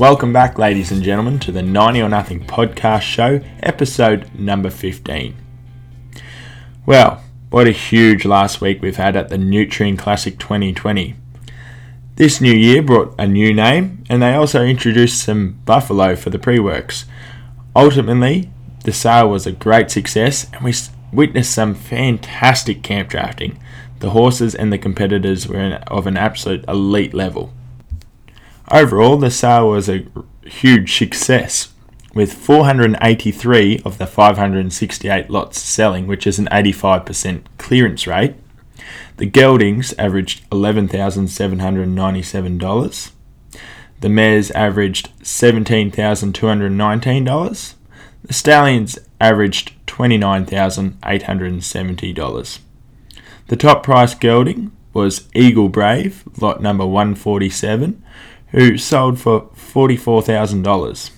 Welcome back, ladies and gentlemen, to the 90 or Nothing podcast show, episode number 15. Well, what a huge last week we've had at the Nutrien Classic 2020. This new year brought a new name, and they also introduced some buffalo for the pre works. Ultimately, the sale was a great success, and we witnessed some fantastic camp drafting. The horses and the competitors were of an absolute elite level. Overall, the sale was a huge success, with 483 of the 568 lots selling, which is an 85% clearance rate. The geldings averaged $11,797. The mares averaged $17,219. The stallions averaged $29,870. The top price gelding was Eagle Brave, lot number 147, who sold for $44,000.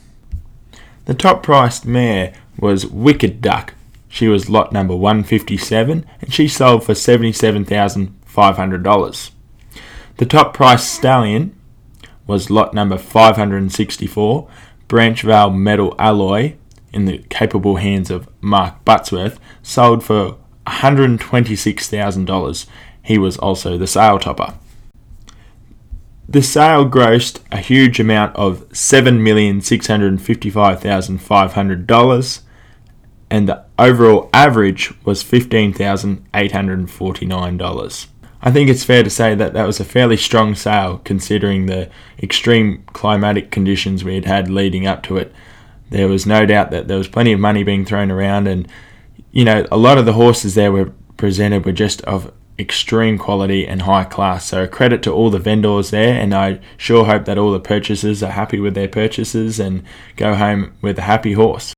The top priced mare was Wicked Duck. She was lot number 157 and she sold for $77,500. The top priced stallion was lot number 564, Branchvale Metal Alloy, in the capable hands of Mark Buttsworth, sold for $126,000. He was also the sale topper. The sale grossed a huge amount of $7,655,500 and the overall average was $15,849. I think it's fair to say that that was a fairly strong sale considering the extreme climatic conditions we had had leading up to it. There was no doubt that there was plenty of money being thrown around, and you know, a lot of the horses there were presented were just of extreme quality and high class. So credit to all the vendors there, and I sure hope that all the purchasers are happy with their purchases and go home with a happy horse.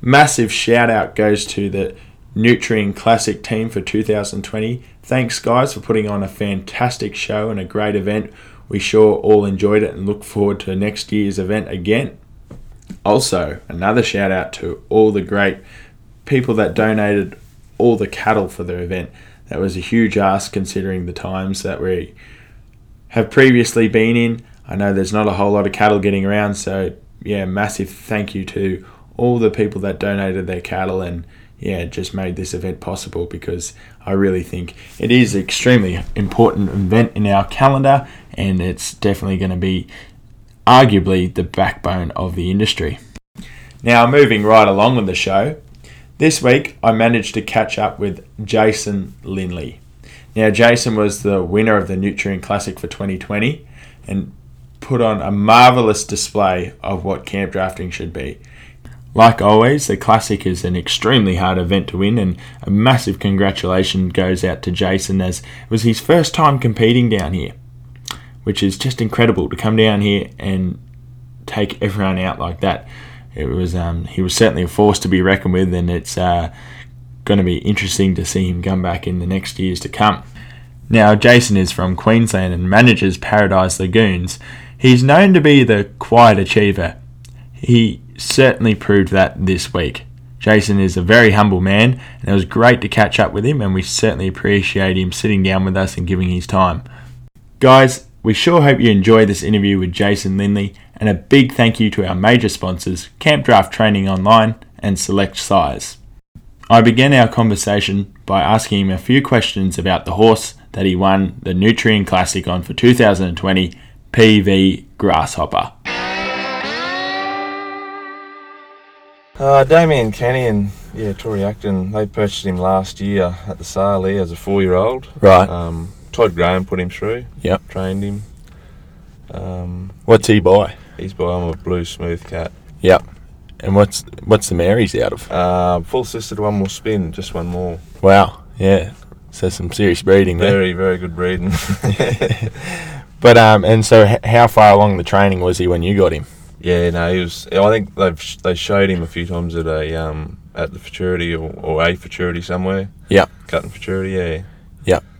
Massive shout out goes to the Nutrien Classic team for 2020. Thanks, guys, for putting on a fantastic show and a great event. We sure all enjoyed it and look forward to next year's event again. Also, another shout out to all the great people that donated all the cattle for the event. That was a huge ask considering the times that we have previously been in. I know there's not a whole lot of cattle getting around, so yeah, massive thank you to all the people that donated their cattle and yeah, just made this event possible because I really think it is an extremely important event in our calendar and it's definitely going to be arguably the backbone of the industry. Now, moving right along with the show, this week, I managed to catch up with Jason Linley. Now, Jason was the winner of the Nutrien Classic for 2020 and put on a marvelous display of what camp drafting should be. Like always, the Classic is an extremely hard event to win, and a massive congratulations goes out to Jason as it was his first time competing down here, which is just incredible to come down here and take everyone out like that it was um, he was certainly a force to be reckoned with, and it's uh, going to be interesting to see him come back in the next years to come. Now, Jason is from Queensland and manages Paradise Lagoons. He's known to be the quiet achiever. He certainly proved that this week. Jason is a very humble man, and it was great to catch up with him, and we certainly appreciate him sitting down with us and giving his time. Guys, we sure hope you enjoy this interview with Jason Linley, and a big thank you to our major sponsors, Camp Draft Training Online and Select Size. I began our conversation by asking him a few questions about the horse that he won the Nutrien Classic on for 2020, PV Grasshopper. Uh, Damien Kenny and yeah, Tori Acton, they purchased him last year at the sale here as a four year old. Right. Um, Todd Graham put him through. Yep. Trained him. Um, What's he by? He's by him a blue smooth cat. Yep. And what's what's the Mary's out of? Uh, full sisted, one more spin, just one more. Wow. Yeah. So some serious breeding there. Very, very good breeding. but um, and so h- how far along the training was he when you got him? yeah, no, he was. I think they've sh- they showed him a few times at a um at the futurity or, or a futurity somewhere. Yeah. Cutting futurity, yeah.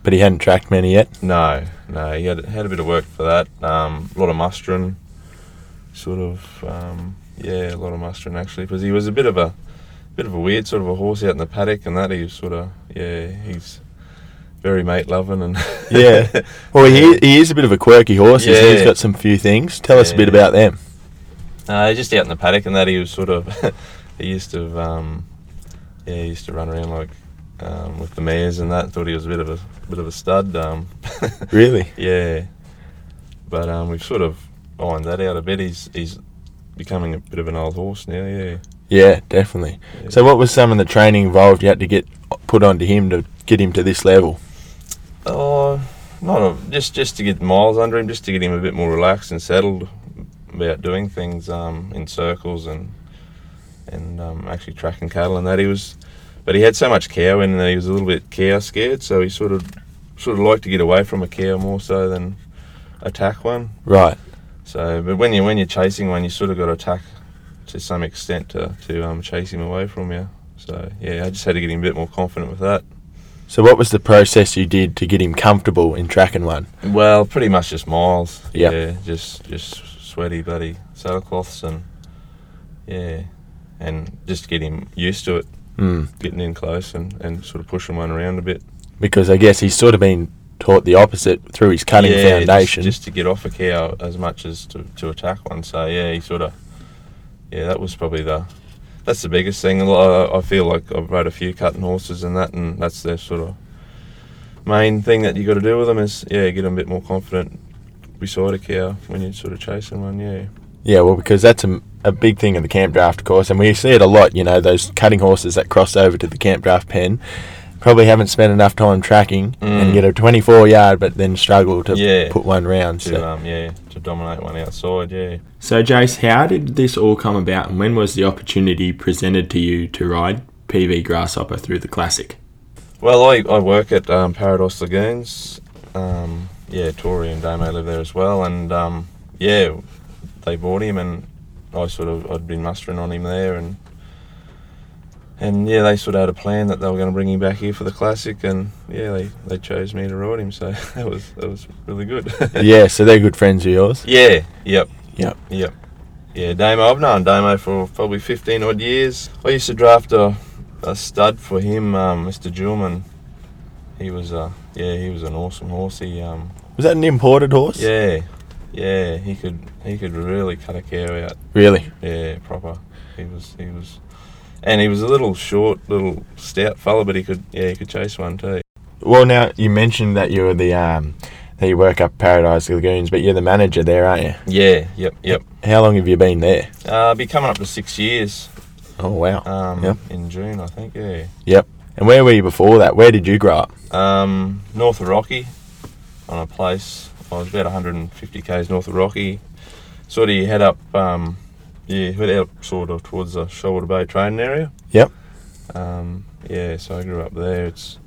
But he hadn't tracked many yet. No, no, he had had a bit of work for that. Um, a lot of mustering, sort of. Um, yeah, a lot of mustering actually, because he was a bit of a bit of a weird sort of a horse out in the paddock, and that he was sort of yeah, he's very mate loving and Yeah. Well, he he is a bit of a quirky horse. isn't he? He's got some few things. Tell us a bit about them. Uh, just out in the paddock and that he was sort of he used to um, yeah he used to run around like um, with the mares and that. Thought he was a bit of a bit of a stud. Um, Really? yeah, but um, we've sort of ironed that out a bit. He's he's becoming a bit of an old horse now. Yeah. Yeah, definitely. Yeah. So, what was some of the training involved you had to get put onto him to get him to this level? Oh, not a, just just to get miles under him, just to get him a bit more relaxed and settled about doing things um, in circles and and um, actually tracking cattle and that. He was, but he had so much cow in that he was a little bit cow scared, so he sort of sort of liked to get away from a cow more so than attack one. Right. So, but when you when you're chasing one, you sort of got to attack to some extent to to um, chase him away from you. So yeah, I just had to get him a bit more confident with that. So, what was the process you did to get him comfortable in tracking one? Well, pretty much just miles. Yep. Yeah, just just sweaty bloody saddlecloths and yeah, and just get him used to it, Mm. getting in close and, and sort of pushing one around a bit. Because I guess he's sort of been taught the opposite through his cutting yeah, foundation. Just, to get off a cow as much as to, to attack one. So yeah, he sort of yeah, that was probably the that's the biggest thing. I I feel like I've rode a few cutting horses and that, and that's their sort of main thing that you got to do with them is yeah, get them a bit more confident beside a cow when you're sort of chasing one. Yeah. Yeah, well, because that's a, a big thing in the camp draft, of course, and we see it a lot. You know, those cutting horses that cross over to the camp draft pen probably haven't spent enough time tracking and Mm. get a 24 yard, but then struggle to Yeah. put one round. to So. um yeah to dominate one outside yeah so, Jace, how did this all come about, and when was the opportunity presented to you to ride PV Grasshopper through the Classic? well I, I work at um, Paradise Lagoons um, yeah Tori and Damo live there as well and um, yeah they bought him and I sort of I'd been mustering on him there and and yeah they sort of had a plan that they were going to bring him back here for the classic and yeah they, they chose me to ride him so that was that was really good yeah, so they're good friends of yours. yeah yep Yep. Yep. Yeah, Damo. I've known Damo for probably 15 odd years. I used to draft a, a stud for him, um, Mr. Jewelman. He was, uh, yeah, he was an awesome horse. He, um, Was that an imported horse? yeah, yeah, he could, he could really cut a cow out. Really? Yeah, proper. He was, he was, and he was a little short, little stout fella, but he could, yeah, he could chase one too. Well, now you mentioned that you're the um, that you work up Paradise Lagoons, but you're the manager there, aren't you? Yeah, yep, yep. How long have you been there? Uh, be coming up to six years. Oh wow. Um, Yep. in June, I think. Yeah. Yep. And where were you before that? Where did you grow up? Um, north of Rocky, on a place. I was about 150 k's north of Rocky. Sort of you head up, um, yeah, head out sort of towards the Shoalwater Bay training area. Yep. Um, yeah, so I grew up there. It's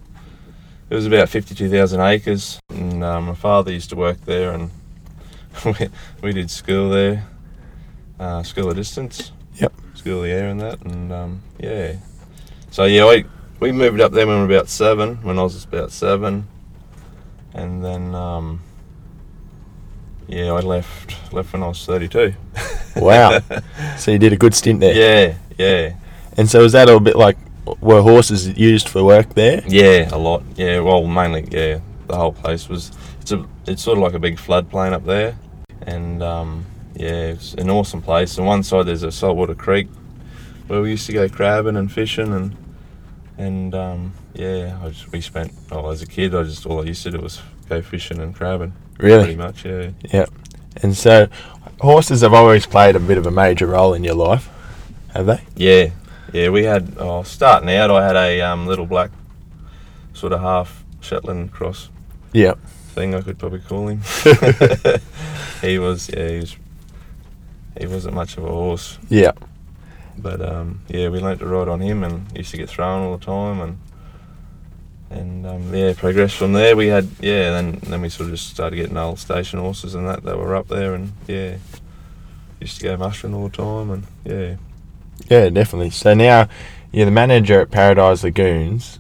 it was about 52,000 acres, and um, my father used to work there, and we, we did school there, uh, school of distance. Yep. School of the air and that, and um, yeah. So yeah, we we moved up there when we were about seven, when I was about seven, and then um, yeah, I left left when I was 32. Wow. So you did a good stint there. yeah, yeah. And so is that a bit like were horses used for work there? Yeah, a lot. Yeah, well, mainly, yeah. The whole place was. It's a. It's sort of like a big floodplain up there, and um, yeah, it's an awesome place. On one side, there's a saltwater creek where we used to go crabbing and fishing, and and um, yeah, I just we spent. Oh, as a kid, I just all I used to do was go fishing and crabbing. Pretty Really? much, yeah. Yep. And so horses have always played a bit of a major role in your life, have they? Yeah, yeah. We had. Oh, starting out, I had a um, little black, sort of half Shetland cross Yep. thing I could probably call him. he was yeah he was he wasn't much of a horse, Yeah. but um, yeah we learnt to ride on him and used to get thrown all the time and and um, yeah progressed from there. We had yeah then then we sort of just started getting old station horses and that that were up there and yeah used to go mustering all the time and yeah Yeah, definitely. So now you're the manager at Paradise Lagoons,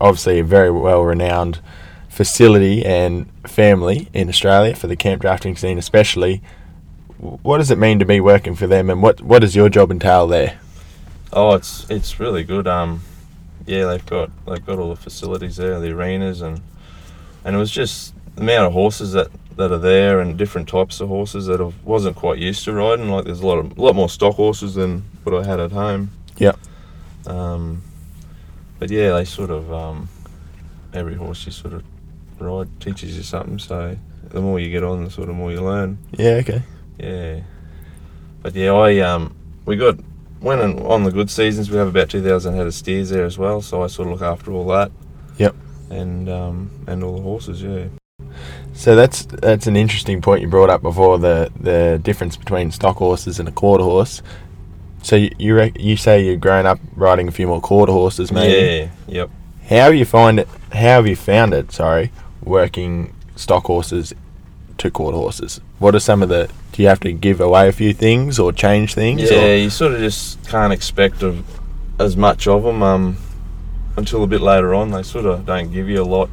obviously a very well renowned facility and family in Australia for the camp drafting scene, especially. What does it mean to be working for them, and what what does your job entail there? Oh, it's it's really good. Um, yeah, they've got they've got all the facilities there, the arenas, and and it was just the amount of horses that that are there and different types of horses that I wasn't quite used to riding. Like there's a lot of a lot more stock horses than what I had at home. Yeah. Um, but yeah, they sort of um, every horse you sort of ride teaches you something. So the more you get on, the sort of more you learn. Yeah. Okay. Yeah. But yeah, I um we got when on- on the good seasons we have about two thousand head of steers there as well. So I sort of look after all that. Yep. And um and all the horses. Yeah. So that's that's an interesting point you brought up before the the difference between stock horses and a quarter horse. So you you, rec- you say you're growing up riding a few more quarter horses, maybe. Yeah. Yep. How have you find it? How have you found it? Sorry, working stock horses to quarter horses. What are some of the? Do you have to give away a few things or change things? Yeah, or- you sort of just can't expect of as much of them um, until a bit later on. They sort of don't give you a lot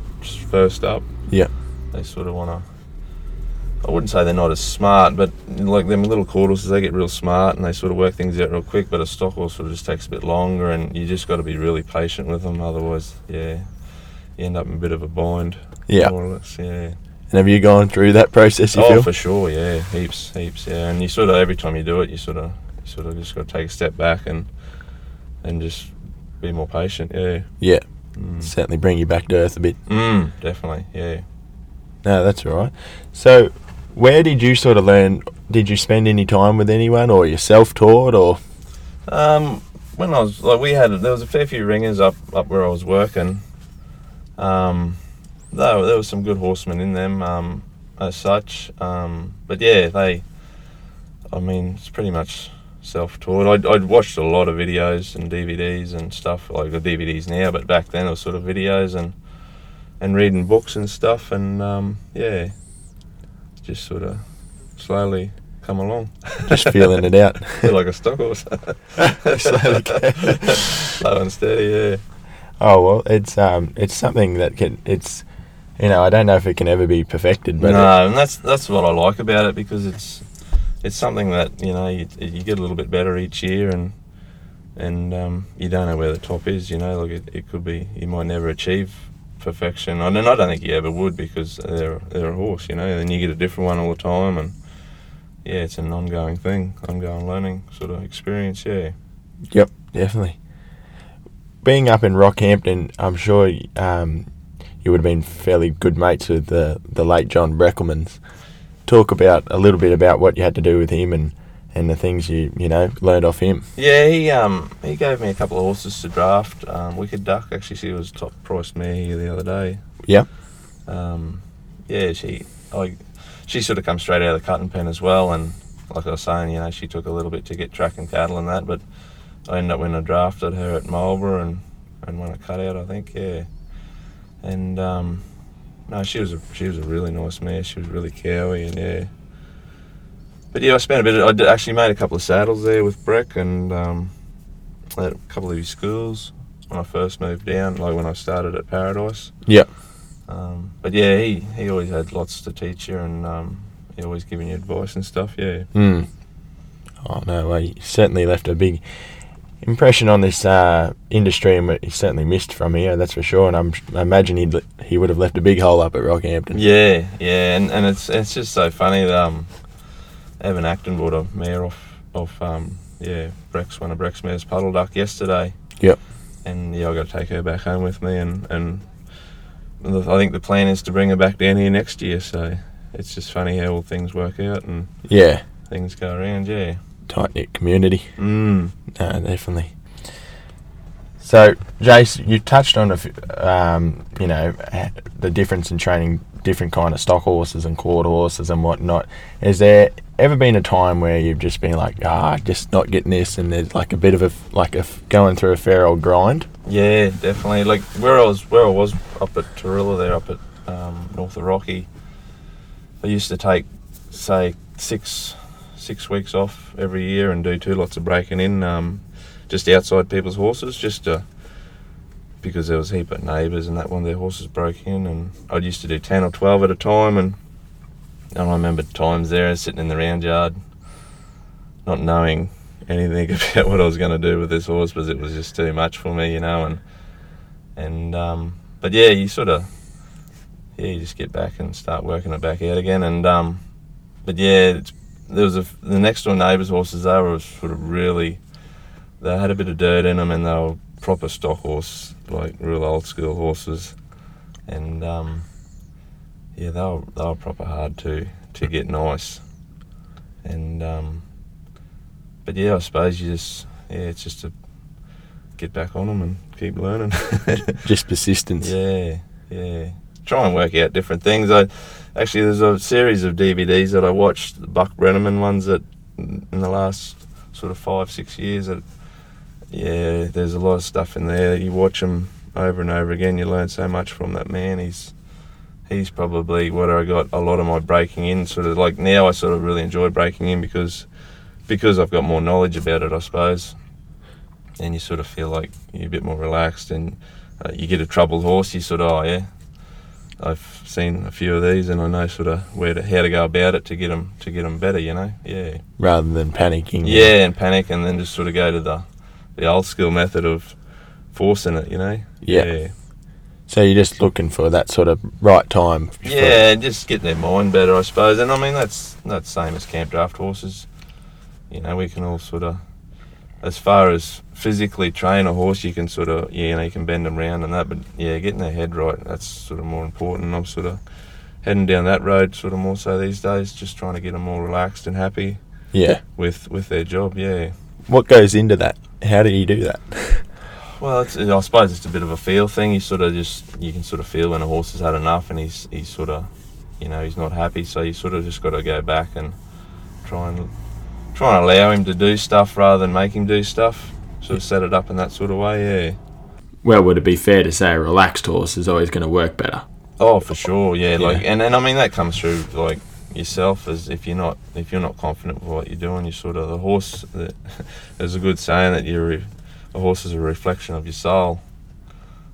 first up. Yeah. They sort of want to. I wouldn't say they're not as smart, but like them little quarter horses, they get real smart and they sort of work things out real quick. But a stock horse sort of just takes a bit longer, and you just got to be really patient with them. Otherwise, yeah, you end up in a bit of a bind. Yeah. More or less, yeah. And have you gone through that process? You oh, feel? for sure, yeah, heaps, heaps, yeah. And you sort of every time you do it, you sort of, you sort of just got to take a step back and, and just be more patient. Yeah. Yeah. Mm. Certainly bring you back to earth a bit. Mm, definitely. Yeah. No, that's all right. So, where did you sort of learn? Did you spend any time with anyone, or you self-taught, or Um, when I was like, we had there was a fair few ringers up up where I was working. Um, though there was some good horsemen in them. Um, as such. Um, but yeah, they. I mean, it's pretty much self-taught. I'd, I'd watched a lot of videos and DVDs and stuff like the DVDs now, but back then it was sort of videos and and reading books and stuff, and um, yeah, just sort of slowly come along. just feeling it out? Feel like a stock horse. Slowly. Slow and steady, yeah. Oh well, it's um, it's something that can. It's, you know, I don't know if it can ever be perfected, but no, and that's that's what I like about it because it's it's something that you know you, you get a little bit better each year, and and um, you don't know where the top is. You know, like it, it could be you might never achieve perfection. I don't, I don't think you ever would because they're they're a horse. You know, and you get a different one all the time, and yeah, it's an ongoing thing, ongoing learning sort of experience. Yeah. Yep, definitely. Being up in Rockhampton, I'm sure um, you would have been fairly good mates with the the late John Brekelmans. Talk about a little bit about what you had to do with him and, and the things you you know learned off him. Yeah, he um he gave me a couple of horses to draft. Um, Wicked Duck actually, she was top price mare here the other day. Yeah. Um, yeah, she I she sort of come straight out of the cutting pen as well, and like I was saying, you know, she took a little bit to get track and cattle and that, but I ended up winning a drafted her at Marlborough and and won a cutout, I think. Yeah, and um, no, she was a she was a really nice mare. She was really cowy and yeah. But yeah, I spent a bit. Of, I did- actually made a couple of saddles there with Breck and um, at a couple of his schools when I first moved down, like when I started at Paradise. Yeah. Um, but yeah, he, he always had lots to teach you and um, he always giving you advice and stuff. Yeah. Hmm. Oh no, well, he certainly left a big impression on this uh, industry, and he certainly missed from here. That's for sure. And I'm, I imagine he'd he would have left a big hole up at Rockhampton. Yeah, yeah, and, and it's it's just so funny that um, Evan Acton bought a mare off off um, yeah Brex one of Brex mares puddle duck yesterday. Yep. And yeah, I got to take her back home with me, and and I think the plan is to bring her back down here next year. So it's just funny how all things work out and Yeah. things go around. Yeah. Tight knit community. Mm. No, definitely. So, Jace, you touched on a f- um, you know the difference in training different kind of stock horses and quarter horses and whatnot. Is there ever been a time where you've just been like, ah, just not getting this, and there's like a bit of a like a going through a fair old grind? Yeah, definitely. Like where I was, where I was up at Torilla, there up at um, north of Rocky. I used to take, say, six six weeks off every year and do two lots of breaking in, um, just outside people's horses, just to, because there was a heap of neighbours and that one of their horses broke in, and I used to do ten or twelve at a time, and and I remember times there sitting in the round yard, not knowing anything about what I was going to do with this horse because it was just too much for me, you know. And and um, but yeah, you sort of yeah, you just get back and start working it back out again. And um, but yeah, it's, there was a the next door neighbours' horses. They were sort of really, they had a bit of dirt in them, and they were proper stock horse, like real old school horses, and um, yeah, they were they were proper hard to to get nice, and um, but yeah, I suppose you just yeah, it's just to get back on them and keep learning. Just persistence. Yeah, yeah. Try and work out different things. I actually there's a series of DVDs that I watched, the Buck Brannaman ones that in the last sort of five six years. That yeah, there's a lot of stuff in there. You watch them over and over again. You learn so much from that man. He's he's probably what I got a lot of my breaking in. Sort of like now I sort of really enjoy breaking in because because I've got more knowledge about it, I suppose. And you sort of feel like you're a bit more relaxed, and uh, you get a troubled horse, you sort of, oh yeah, I've seen a few of these, and I know sort of where to how to go about it to get them to get them better, you know, yeah. Rather than panicking. Yeah, and panic, and then just sort of go to the the old school method of forcing it, you know. Yeah. yeah. So you're just looking for that sort of right time. Yeah, just getting their mind better, I suppose. And I mean, that's that's same as camp draft horses. You know, we can all sort of, as far as physically train a horse, you can sort of, yeah, you know, you can bend them round and that. But yeah, getting their head right, that's sort of more important. I'm sort of heading down that road, sort of more so these days, just trying to get them more relaxed and happy Yeah. with with their job. Yeah. What goes into that? How do you do that? Well, it's, I suppose it's a bit of a feel thing. You sort of just you can sort of feel when a horse has had enough and he's he's sort of, you know, he's not happy. So you sort of just got to go back and try and try and allow him to do stuff rather than make him do stuff. Sort of set it up in that sort of way. Yeah. Well, would it be fair to say a relaxed horse is always going to work better? Oh, for sure. Yeah. Like Yeah. and and I mean that comes through like yourself as if you're not if you're not confident with what you're doing, you sort of the horse. The, there's a good saying that you're re- a horse is a reflection of your soul.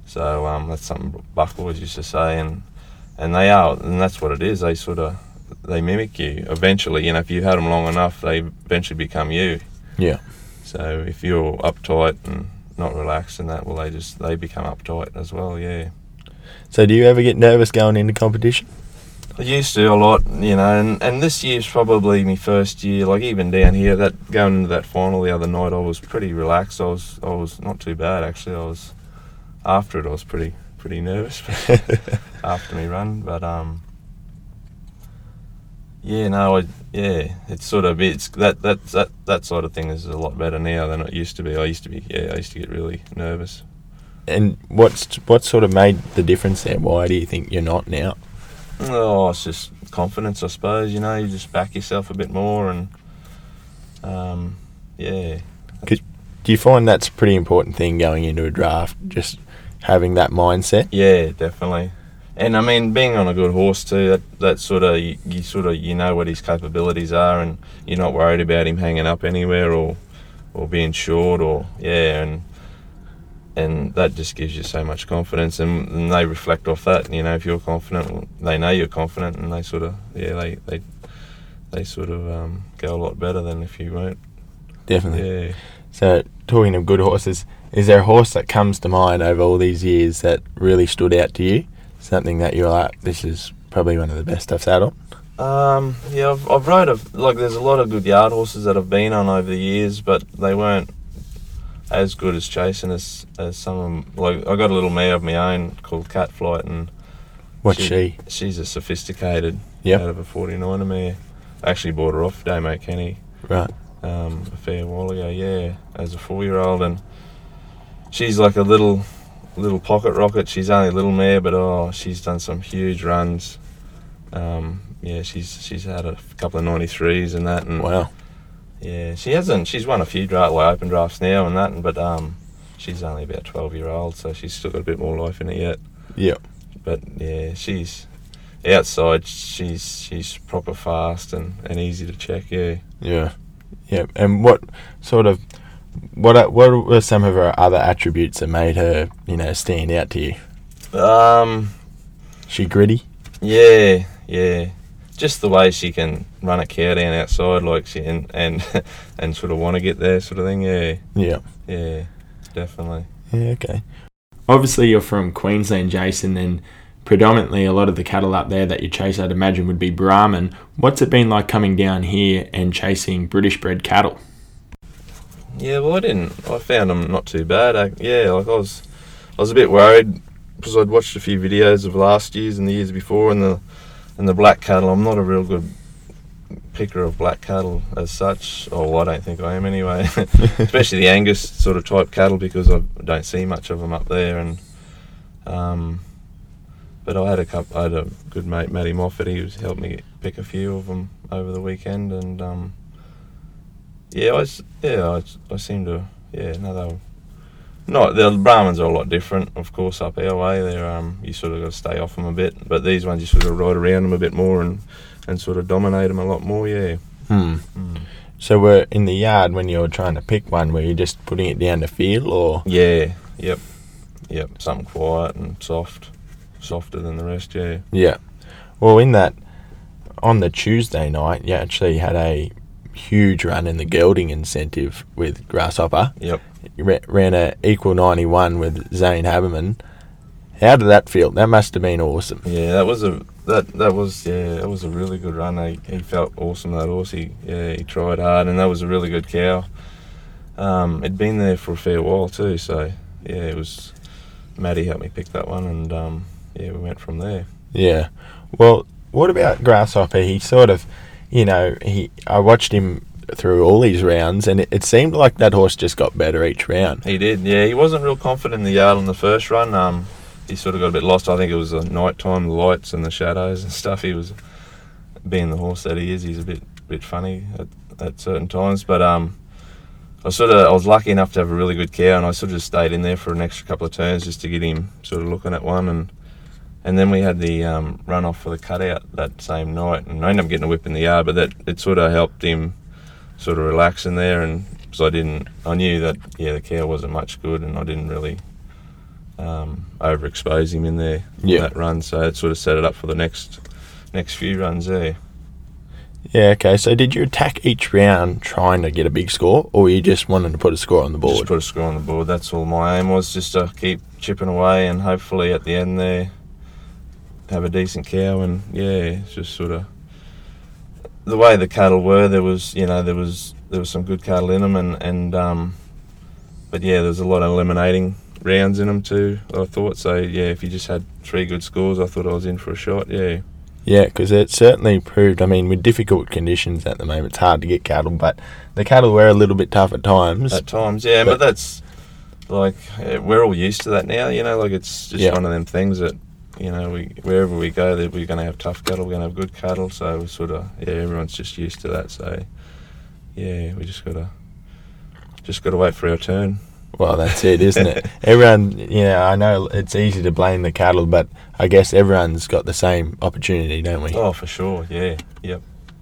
So um, that's something Buck always used to say, and and they are, and that's what it is. They sort of they mimic you eventually. You know, if you had them long enough, they eventually become you. Yeah. So if you're uptight and not relaxed and that, well, they just they become uptight as well. Yeah. So do you ever get nervous going into competition? I used to a lot, you know, and, and this year's probably my first year. Like even down here, that going into that final the other night, I was pretty relaxed. I was I was not too bad actually. I was after it, I was pretty pretty nervous after me run, but um, yeah, no, I, yeah, it's sort of it's that that that that sort of thing is a lot better now than it used to be. I used to be yeah, I used to get really nervous. And what's what sort of made the difference there? Why do you think you're not now? Oh, it's just confidence, I suppose. You know, you just back yourself a bit more, and um, yeah, Do you find that's a pretty important thing going into a draft? Just having that mindset. yeah, definitely. And I mean, being on a good horse too, that that sort of you, you sort of you know what his capabilities are, and you're not worried about him hanging up anywhere or or being short or yeah, and and that just gives you so much confidence, and, and they reflect off that. You know, if you're confident, they know you're confident, and they sort of yeah, they they they sort of um, go a lot better than if you weren't. Definitely. Yeah. So talking of good horses, is there a horse that comes to mind over all these years that really stood out to you? Something that you're like, this is probably one of the best I've sat on. Um, yeah, I've, I've rode a, like there's a lot of good yard horses that I've been on over the years, but they weren't as good as chasing as as some of 'em. Like I got a little mare of my own called Cat Flight, and What's She- she? she's a sophisticated Yep. out of a 49er mare. I actually bought her off Damo Kenny Right. um, a fair while ago, yeah, as a four year old, and she's like a little little pocket rocket. She's only a little mare, but oh, she's done some huge runs. Um, yeah, she's she's had a couple of ninety threes and that, and Wow. yeah, she hasn't. She's won a few draft, well, open drafts now and that, but um, she's only about twelve year old, so she's still got a bit more life in her yet. Yeah. But yeah, she's outside. She's she's proper fast and, and easy to check. Yeah. Yeah. Yeah. And what sort of what are- what were some of her other attributes that made her, you know, stand out to you? Um. She gritty. Yeah, yeah. Just the way she can run a cow down outside, like she and and, and sort of want to get there, sort of thing. Yeah, Yeah. yeah, definitely. Yeah. Okay. Obviously, you're from Queensland, Jason. And predominantly a lot of the cattle up there that you chase, I'd imagine, would be Brahman. What's it been like coming down here and chasing British bred cattle? Yeah, well, I didn't. I found them not too bad. I, yeah, like I was, I was a bit worried because I'd watched a few videos of last year's and the years before, and the and the black cattle. I'm not a real good picker of black cattle as such, or I don't think I am anyway. Especially the Angus sort of type cattle because I don't see much of them up there, and um, but I had a couple. I had a good mate, Matty Moffat. He was helped me pick a few of them over the weekend, and um, yeah, I yeah I, I seem to yeah no they were not the Brahmans are a lot different, of course, up our way. They're um you sort of got to stay off them a bit, but these ones you sort of ride around them a bit more and and sort of dominate them a lot more. Yeah. Hmm. Mm. So we're in the yard when you were trying to pick one, were you just putting it down to feel, or Yeah. Yep. Yep. Something quiet and soft, softer than the rest. Yeah. yeah? Well, in that on the Tuesday night, you actually had a huge run in the gelding incentive with Grasshopper. Yep. Ran a equal ninety one with Zane Haberman. How did that feel? That must have been awesome. Yeah, that was a that that was yeah, that was a really good run. He, he felt awesome that horse. He yeah, he tried hard, and that was a really good cow. Um, it'd been there for a fair while too, so yeah, it was. Maddie helped me pick that one, and um, yeah, we went from there. Yeah. Well, what about Grasshopper? He sort of, you know, he. I watched him through all these rounds, and it, it seemed like that horse just got better each round. He did, yeah. He wasn't real confident in the yard on the first run. Um, he sort of got a bit lost. I think it was the night time, the lights and the shadows and stuff. He was, being the horse that he is, he's a bit bit funny at, at certain times. But um, I sort of I was lucky enough to have a really good cow, and I sort of just stayed in there for an extra couple of turns just to get him sort of looking at one, and and then we had the um, run off for the cutout that same night, and I ended up getting a whip in the yard, but that it sort of helped him sort of relax in there, and so I didn't I knew that yeah the cow wasn't much good, and I didn't really um, overexpose him in there Yeah. in that run, so it sort of set it up for the next next few runs there. Yeah. Okay. So did you attack each round trying to get a big score, or you just wanted to put a score on the Just board? put a score on the board. That's all my aim was, just to keep chipping away and hopefully at the end there have a decent cow. And yeah, it's just sort of the way the cattle were. There was, you know, there was there was some good cattle in them, and and um, but yeah, there's a lot of eliminating rounds in them too. I thought so. Yeah, if you just had three good scores, I thought I was in for a shot. Yeah. Yeah, because it certainly proved. I mean, with difficult conditions at the moment, it's hard to get cattle, but the cattle were a little bit tough at times. at times. Yeah, but, But- that's like we're all used to that now. You know, like it's just Yeah. one of them things that you know we wherever we go, that we're going to have tough cattle, we're going to have good cattle. So we sort of yeah, everyone's just used to that. So yeah, we just gotta just gotta wait for our turn. Well, that's it, isn't it? Everyone, you know, I know it's easy to blame the cattle, but I guess everyone's got the same opportunity, don't we? Oh, for sure. Yeah. Yep.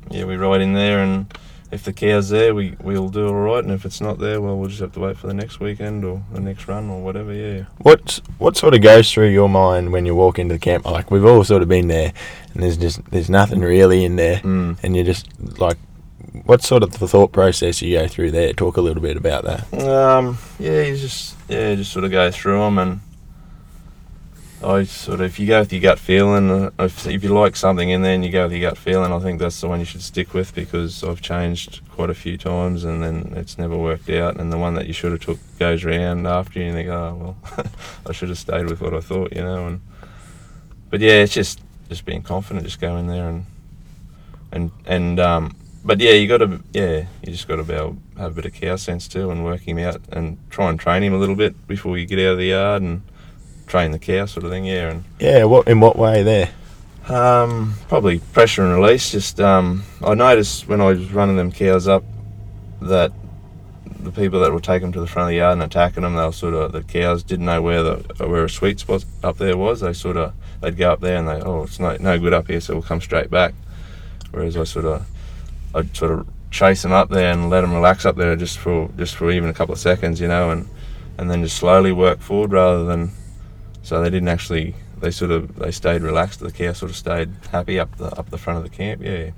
Yeah, we ride in there, and if the cow's there, we we'll do all right. And if it's not there, well, we'll just have to wait for the next weekend or the next run or whatever. Yeah. What what sort of goes through your mind when you walk into the camp? Like we've all sort of been there, and there's just there's nothing really in there, Mm. and you're just like, what sort of the thought process you go through there? Talk a little bit about that. Um, yeah, you just yeah, just sort of go through them, and I sort of if you go with your gut feeling, uh, if, if you like something in there and you go with your gut feeling, I think that's the one you should stick with because I've changed quite a few times and then it's never worked out, and the one that you should have took goes round after you, and you think, oh well, I should have stayed with what I thought, you know, and but yeah, it's just just being confident, just go in there and and and um, but yeah, you got to yeah, you just got to be able have a bit of cow sense too, and work him out and try and train him a little bit before you get out of the yard and train the cow sort of thing. Yeah, and Yeah, what in what way there? um, probably pressure and release. Just um, I noticed when I was running them cows up that the people that would take them to the front of the yard and attacking them, they were sort of the cows didn't know where the where a sweet spot up there was. They sort of they'd go up there and they oh it's no no good up here, so we'll come straight back. Whereas I sort of I'd sort of chase them up there and let them relax up there just for just for even a couple of seconds, you know, and and then just slowly work forward rather than so they didn't actually they sort of they stayed relaxed. The cow sort of stayed happy up the up the front of the camp. Yeah,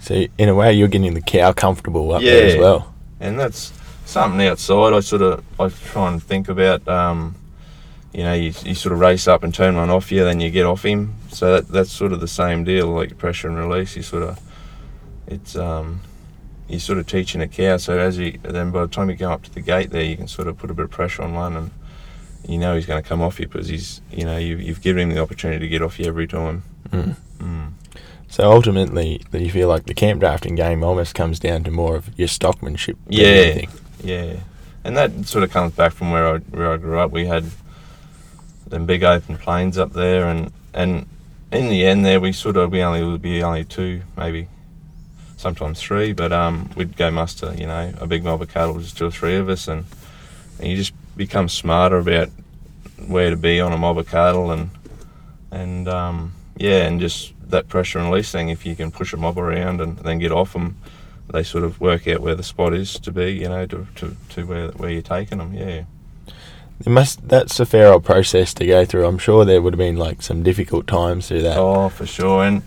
So in a way, you're getting the cow comfortable up there as well. and that's something outside. I sort of I try and think about. Um, you know, you, you sort of race up and turn one off you, then you get off him. So that, that's sort of the same deal, like pressure and release. You sort of, it's um, you're sort of teaching a cow. So as you then by the time you go up to the gate there, you can sort of put a bit of pressure on one, and you know he's going to come off you because he's, you know, you, you've given him the opportunity to get off you every time. Mm. Mm. So ultimately, you feel like the camp drafting game almost comes down to more of your stockmanship. Yeah. Yeah, and that sort of comes back from where I where I grew up. We had them big open plains up there, and and in the end, there we sort of we only would be only two, maybe sometimes three, but um, we'd go muster, you know, a big mob of cattle, just two or three of us, and, and you just become smarter about where to be on a mob of cattle, and and um, yeah, and just that pressure and release thing. If you can push a mob around and then get off them, they sort of work out where the spot is to be, you know, to, to, to where where you're taking them. Yeah. It must. That's a fair old process to go through. I'm sure there would have been like some difficult times through that. Oh, for sure. And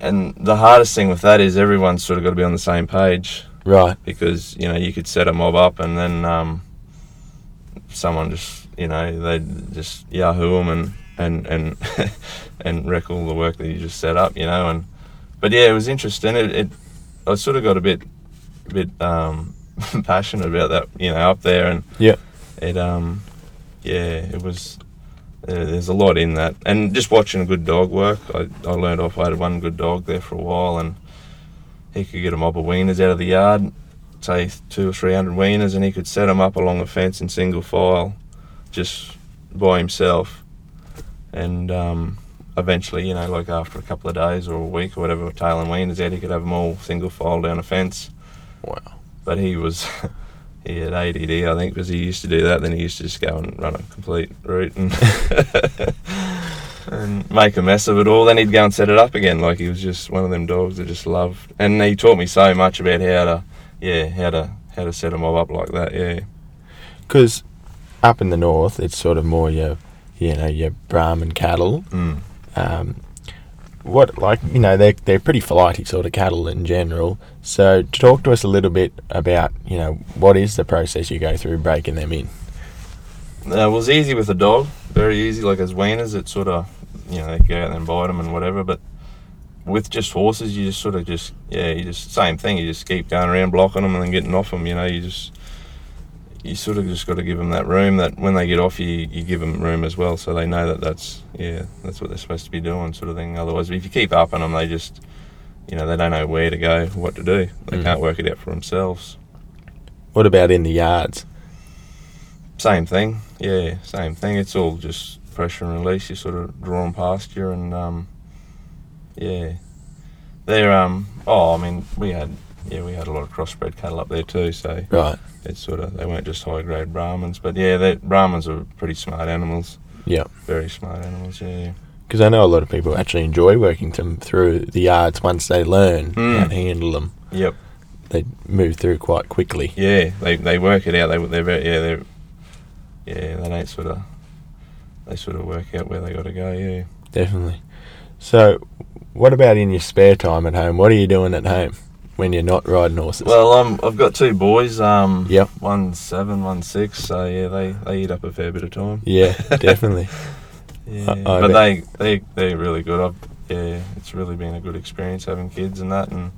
and the hardest thing with that is everyone's sort of got to be on the same page Right. because you know you could set a mob up and then um, someone just you know they just yahoo them and and and and wreck all the work that you just set up. You know. And but yeah, it was interesting. It, it I sort of got a bit a bit um, passionate about that. You know, up there and Yeah. it um yeah it was uh, there's a lot in that and just watching a good dog work I, I learned off I had one good dog there for a while and he could get a mob of weaners out of the yard say two or three hundred weaners and he could set them up along a fence in single file just by himself. And um eventually you know like after a couple of days or a week or whatever tailing weaners out he could have them all single file down a fence. Wow. but he was he had ADD I think because he used to do that then he used to just go and run a complete route and and make a mess of it all. Then he'd go and set it up again like he was just one of them dogs that just loved and he taught me so much about how to yeah how to how to set a mob up like that yeah Because up in the north, it's sort of more your, you know, your Brahman cattle. mm. Um, what like you know they're they're pretty flighty sort of cattle in general. So to talk to us a little bit about you know what is the process you go through breaking them in. Uh, it was easy with a dog, very easy. Like as weaners, it sort of, you know, they go out and bite them and whatever. But with just horses, you just sort of just, yeah, you just same thing. You just keep going around blocking them and then getting off them. You know, you just, you sort of just got to give them that room. That when they get off you, you give them room as well, so they know that that's, yeah, that's what they're supposed to be doing, sort of thing. Otherwise, if you keep up on them, they just, you know, they don't know where to go, what to do. They Mm. can't work it out for themselves. What about in the yards? Same thing, yeah, same thing. It's all just pressure and release. You sort of draw them past you, and um, yeah, they're um. Oh, I mean, we had yeah, we had a lot of crossbred cattle up there too. So Right. it's sort of they weren't just high grade Brahmans, but yeah, they Brahmans are pretty smart animals. Yeah. Very smart animals. Yeah. Because I know a lot of people actually enjoy working them through the yards once they learn Mm. how to handle them. Yep. They move through quite quickly. Yeah. They they work it out. They they're very, yeah they're yeah they don't sort of they sort of work out where they got to go. Yeah. Definitely. So, what about in your spare time at home? What are you doing at home when you're not riding horses? Well, um, I've got two boys. Um, Yep. One's seven, one's six. So yeah, they, they eat up a fair bit of time. yeah, definitely. Yeah, I- I but bet. they they they're really good. I've, yeah, it's really been a good experience having kids and that, and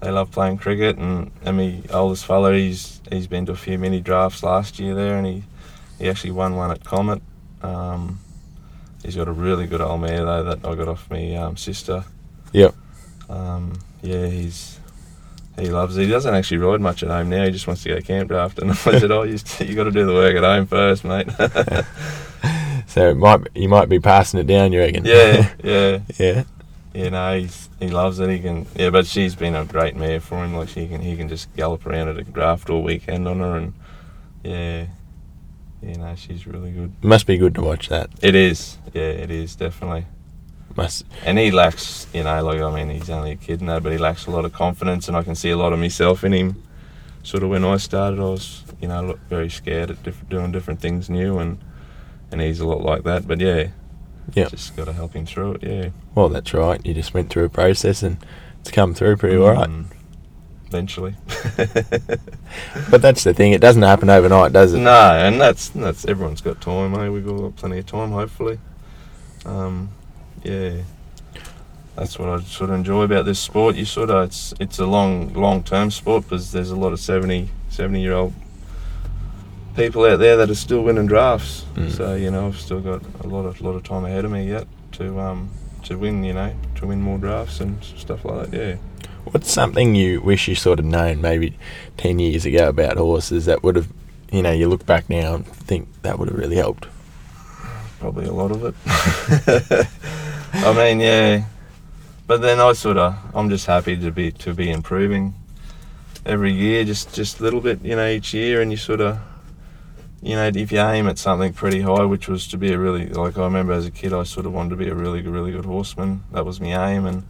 they love playing cricket. And and my oldest fella, he's he's been to a few mini drafts last year there, and he he actually won one at Comet. Um, he's got a really good old mare though that I got off my um, sister. Yep. Um, yeah, he's he loves it. He doesn't actually ride much at home now. He just wants to go camp drafting. I said, "Oh, you, you got to do the work at home first, mate." So it might you might be passing it down, you reckon? yeah, yeah, yeah. yeah. No, he's he loves it. He can. Yeah, but she's been a great mare for him. Like she can, he can just gallop around at a draft all weekend on her, and yeah, yeah. No, she's really good. Must be good to watch that. It is. Yeah, it is definitely. Must. And he lacks, you know, like I mean, he's only a kid now, but he lacks a lot of confidence, and I can see a lot of myself in him. Sort of when I started, I was, you know, very scared at diff- doing different things new, and and he's a lot like that. But yeah, yeah, just got to help him through it. Yeah, Well, that's right. You just went through a process and it's come through pretty mm. all right. Eventually. But that's the thing; it doesn't happen overnight, does it? no, and that's that's everyone's got time, eh? We've all got plenty of time, hopefully. Um, yeah, that's what I sort of enjoy about this sport. You sort of it's it's a long long term sport because there's a lot of 70, 70 year old people out there that are still winning drafts. Mm. So you know I've still got a lot of lot of time ahead of me yet to um to win. You know to win more drafts and stuff like that. Yeah. What's something you wish you sort of known maybe ten years ago about horses that would have, you know, you look back now and think that would have really helped? probably a lot of it. I mean, yeah, but then I sort of, I'm just happy to be to be improving every year, just just a little bit, you know, each year, and you sort of, you know, if you aim at something pretty high, which was to be a really, like I remember as a kid, I sort of wanted to be a really, really good horseman. That was my aim, and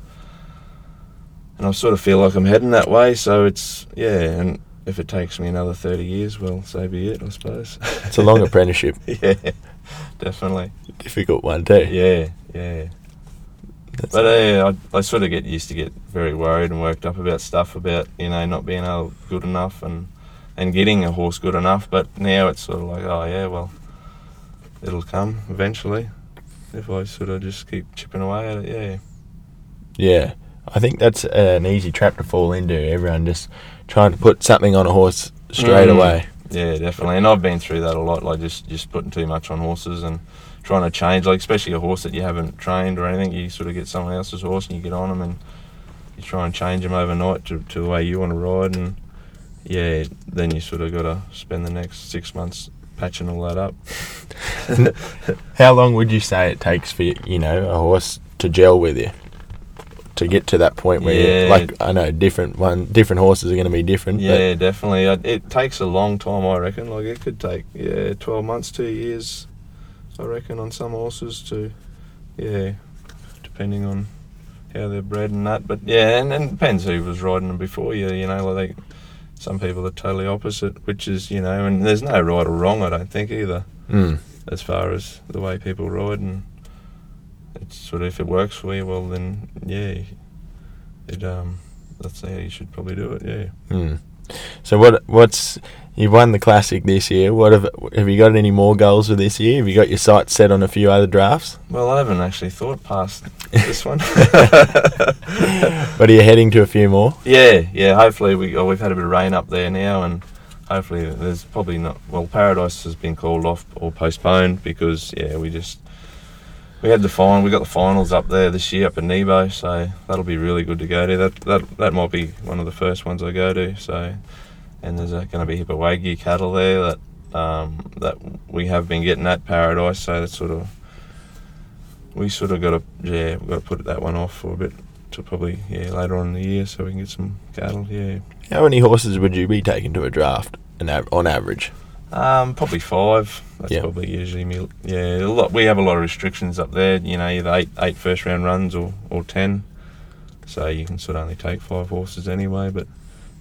and I sort of feel like I'm heading that way. So it's yeah, and if it takes me another thirty years, well, so be it, I suppose. It's a long apprenticeship, yeah, definitely. difficult one too. Yeah, yeah. That's But uh, I, I sort of get used to get very worried and worked up about stuff about you know not being able good enough and and getting a horse good enough. But now it's sort of like oh yeah, well, it'll come eventually if I sort of just keep chipping away at it. Yeah. Yeah, I think that's an easy trap to fall into. Everyone just trying to put something on a horse straight Mm. away. Yeah, definitely. And I've been through that a lot, like just just putting too much on horses and trying to change, like especially a horse that you haven't trained or anything. You sort of get someone else's horse and you get on them and you try and change them overnight to, to the way you want to ride, and yeah, then you sort of got to spend the next six months patching all that up. How long would you say it takes for you know a horse to gel with you? To get to that point where, Yeah. like, I know different one, different horses are going to be different. Yeah, definitely. It takes a long time, I reckon. Like it could take yeah, twelve months, two years, I reckon, on some horses to yeah, depending on how they're bred and that. But yeah, and, and depends who was riding them before you. You know, like they, some people are totally opposite, which is you know, and there's no right or wrong. I don't think either, mm, as far as the way people ride and. It's sort of if it works for you, well then yeah, it um, that's how you should probably do it. Yeah. mm. So what? What's you've won the classic this year? What have have you got any more goals for this year? Have you got your sights set on a few other drafts? Well, I haven't actually thought past this one. But are you heading to a few more? yeah, yeah. Hopefully, we oh, we've had a bit of rain up there now, and hopefully there's probably not. Well, Paradise has been called off or postponed because yeah, we just we had the final. We got the finals up there this year up in Nebo, so that'll be really good to go to. That that that might be one of the first ones I go to. So, and there's uh, going to be Hippowaggi cattle there that um, that we have been getting at Paradise. So that's sort of we sort of got to yeah we've got to put that one off for a bit to probably yeah later on in the year so we can get some cattle. Yeah. How many horses would you be taking to a draft, on average? Um, probably five. That's Yeah. probably usually me. Yeah, a lot. We have a lot of restrictions up there. You know, either eight eight first round runs or or ten. So you can sort of only take five horses anyway. But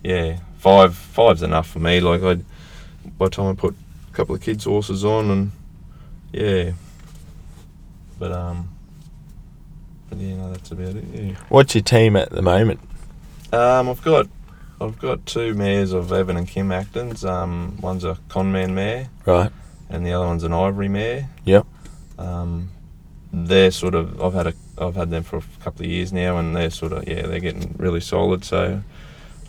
yeah, five five's enough for me. Like I, by the time I put a couple of kids' horses on and yeah. But um. But yeah, no, that's about it. Yeah. What's your team at the moment? Um, I've got I've got two mares of Evan and Kim Acton's. Um, one's a Conman mare Right. and the other one's an Ivory mare. Yep. Um, they're sort of I've had a I've had them for a couple of years now, and they're sort of yeah they're getting really solid. So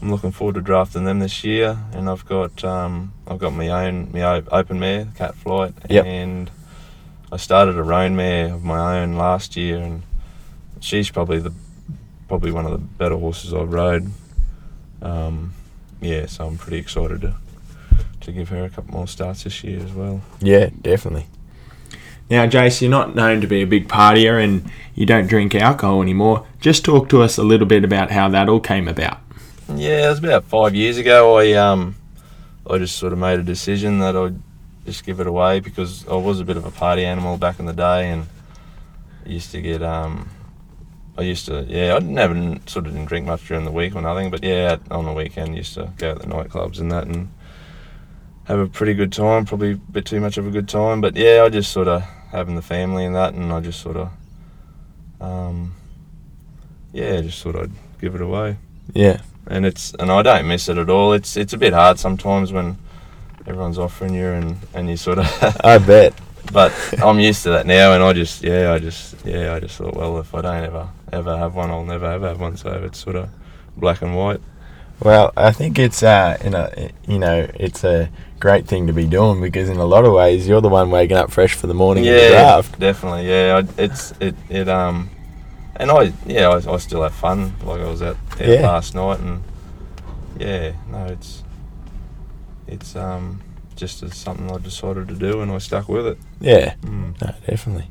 I'm looking forward to drafting them this year. And I've got um, I've got my own my open mare, Cat Flight, Yep. and I started a roan mare of my own last year, and she's probably the probably one of the better horses I've rode. Um, yeah, so I'm pretty excited to to give her a couple more starts this year as well. Yeah, definitely. Now, Jace, you're not known to be a big partier and you don't drink alcohol anymore. Just talk to us a little bit about how that all came about. Yeah, it was about five years ago. I um, I just sort of made a decision that I'd just give it away because I was a bit of a party animal back in the day, and I used to get um, I used to yeah, I never sort of didn't drink much during the week or nothing, but yeah, on the weekend used to go to the nightclubs and that and have a pretty good time. Probably a bit too much of a good time, but yeah, I just sort of having the family and that, and I just sort of um, yeah, just thought I'd give it away. Yeah. and it's and I don't miss it at all. It's it's a bit hard sometimes when everyone's offering you and and you sort of. I bet. But I'm used to that now, and I just yeah, I just yeah, I just thought well, if I don't ever ever have one, I'll never ever have one. So it's sort of black and white. Well, I think it's uh, in a, you know, it's a great thing to be doing because in a lot of ways you're the one waking up fresh for the morning of the Yeah, draft. definitely. Yeah, I, it's it it um, and I yeah, I, I still have fun. Like I was out there Yeah. last night, and yeah, no, it's it's um just as something I decided to do, and I stuck with it. Yeah, Mm. no, definitely.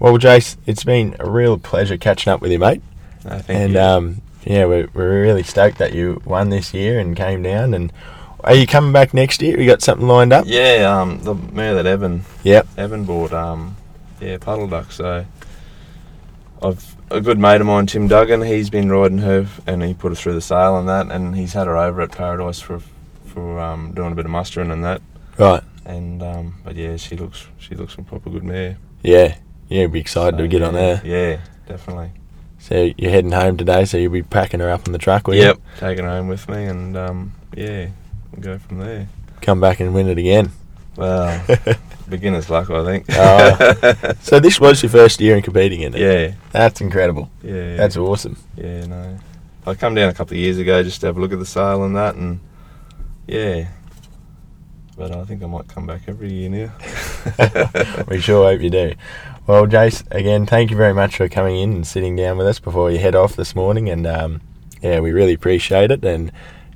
Well, Jace, it's been a real pleasure catching up with you, mate. No, thank and you. um, yeah, we're, we're really stoked that you won this year and came down. And are you coming back next year? You got something lined up? yeah, um, the mare that Evan Yep. Evan bought, um, yeah, puddle duck. So I've a good mate of mine, Tim Duggan. He's been riding her, and he put her through the sale and that, and he's had her over at Paradise for for um, doing a bit of mustering and that. Right. And um, but yeah, she looks she looks a proper good mare. Yeah. Yeah, be excited to So, get on there. Yeah, definitely. So you're heading home today, so you'll be packing her up on the truck, will you? Yep, taking her home with me, and um, yeah, we'll go from there. Come back and win it again. Well, beginner's luck, I think. Oh. So this was your first year in competing in it? yeah, That's incredible. yeah. That's awesome. Yeah, no. I come down a couple of years ago just to have a look at the sale and that, and yeah. But I think I might come back every year now. we sure hope you do. Well, Jace, again, thank you very much for coming in and sitting down with us before you head off this morning. And um, yeah, we really appreciate it. And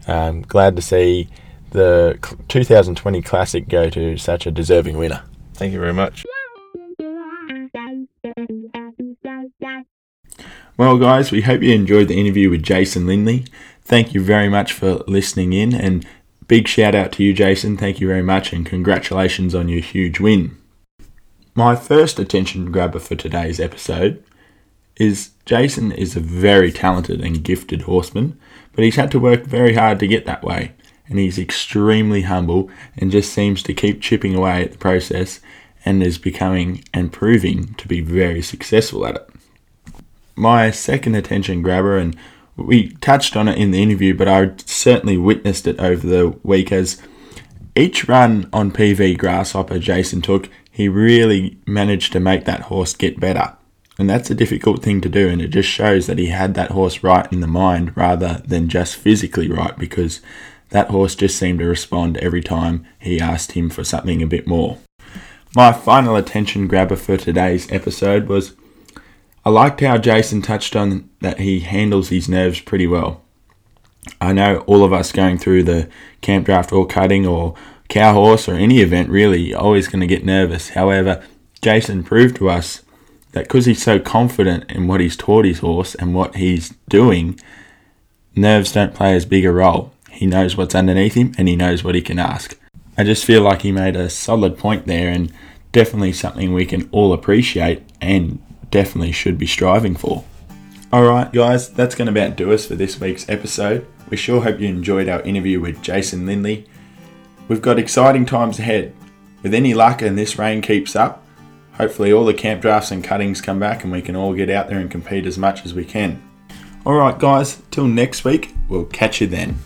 um, glad to see the 2020 Classic go to such a deserving winner. Thank you very much. Well, guys, we hope you enjoyed the interview with Jason Lindley. Thank you very much for listening in, and big shout out to you, Jason. Thank you very much, and congratulations on your huge win. My first attention grabber for today's episode is Jason is a very talented and gifted horseman, but he's had to work very hard to get that way, and he's extremely humble and just seems to keep chipping away at the process and is becoming and proving to be very successful at it my second attention grabber, and we touched on it in the interview, but I certainly witnessed it over the week as each run on PV Grasshopper Jason took, he really managed to make that horse get better. And that's a difficult thing to do, and it just shows that he had that horse right in the mind rather than just physically right because that horse just seemed to respond every time he asked him for something a bit more. My final attention grabber for today's episode was I liked how Jason touched on that he handles his nerves pretty well. I know all of us going through the camp draft or cutting or cow horse or any event really always going to get nervous. However, Jason proved to us that because he's so confident in what he's taught his horse and what he's doing, nerves don't play as big a role. He knows what's underneath him and he knows what he can ask. I just feel like he made a solid point there and definitely something we can all appreciate and definitely should be striving for. Alright, guys, that's going to about do us for this week's episode. We sure hope you enjoyed our interview with Jason Lindley. We've got exciting times ahead. With any luck and this rain keeps up, hopefully all the camp drafts and cuttings come back and we can all get out there and compete as much as we can. Alright, guys, till next week, we'll catch you then.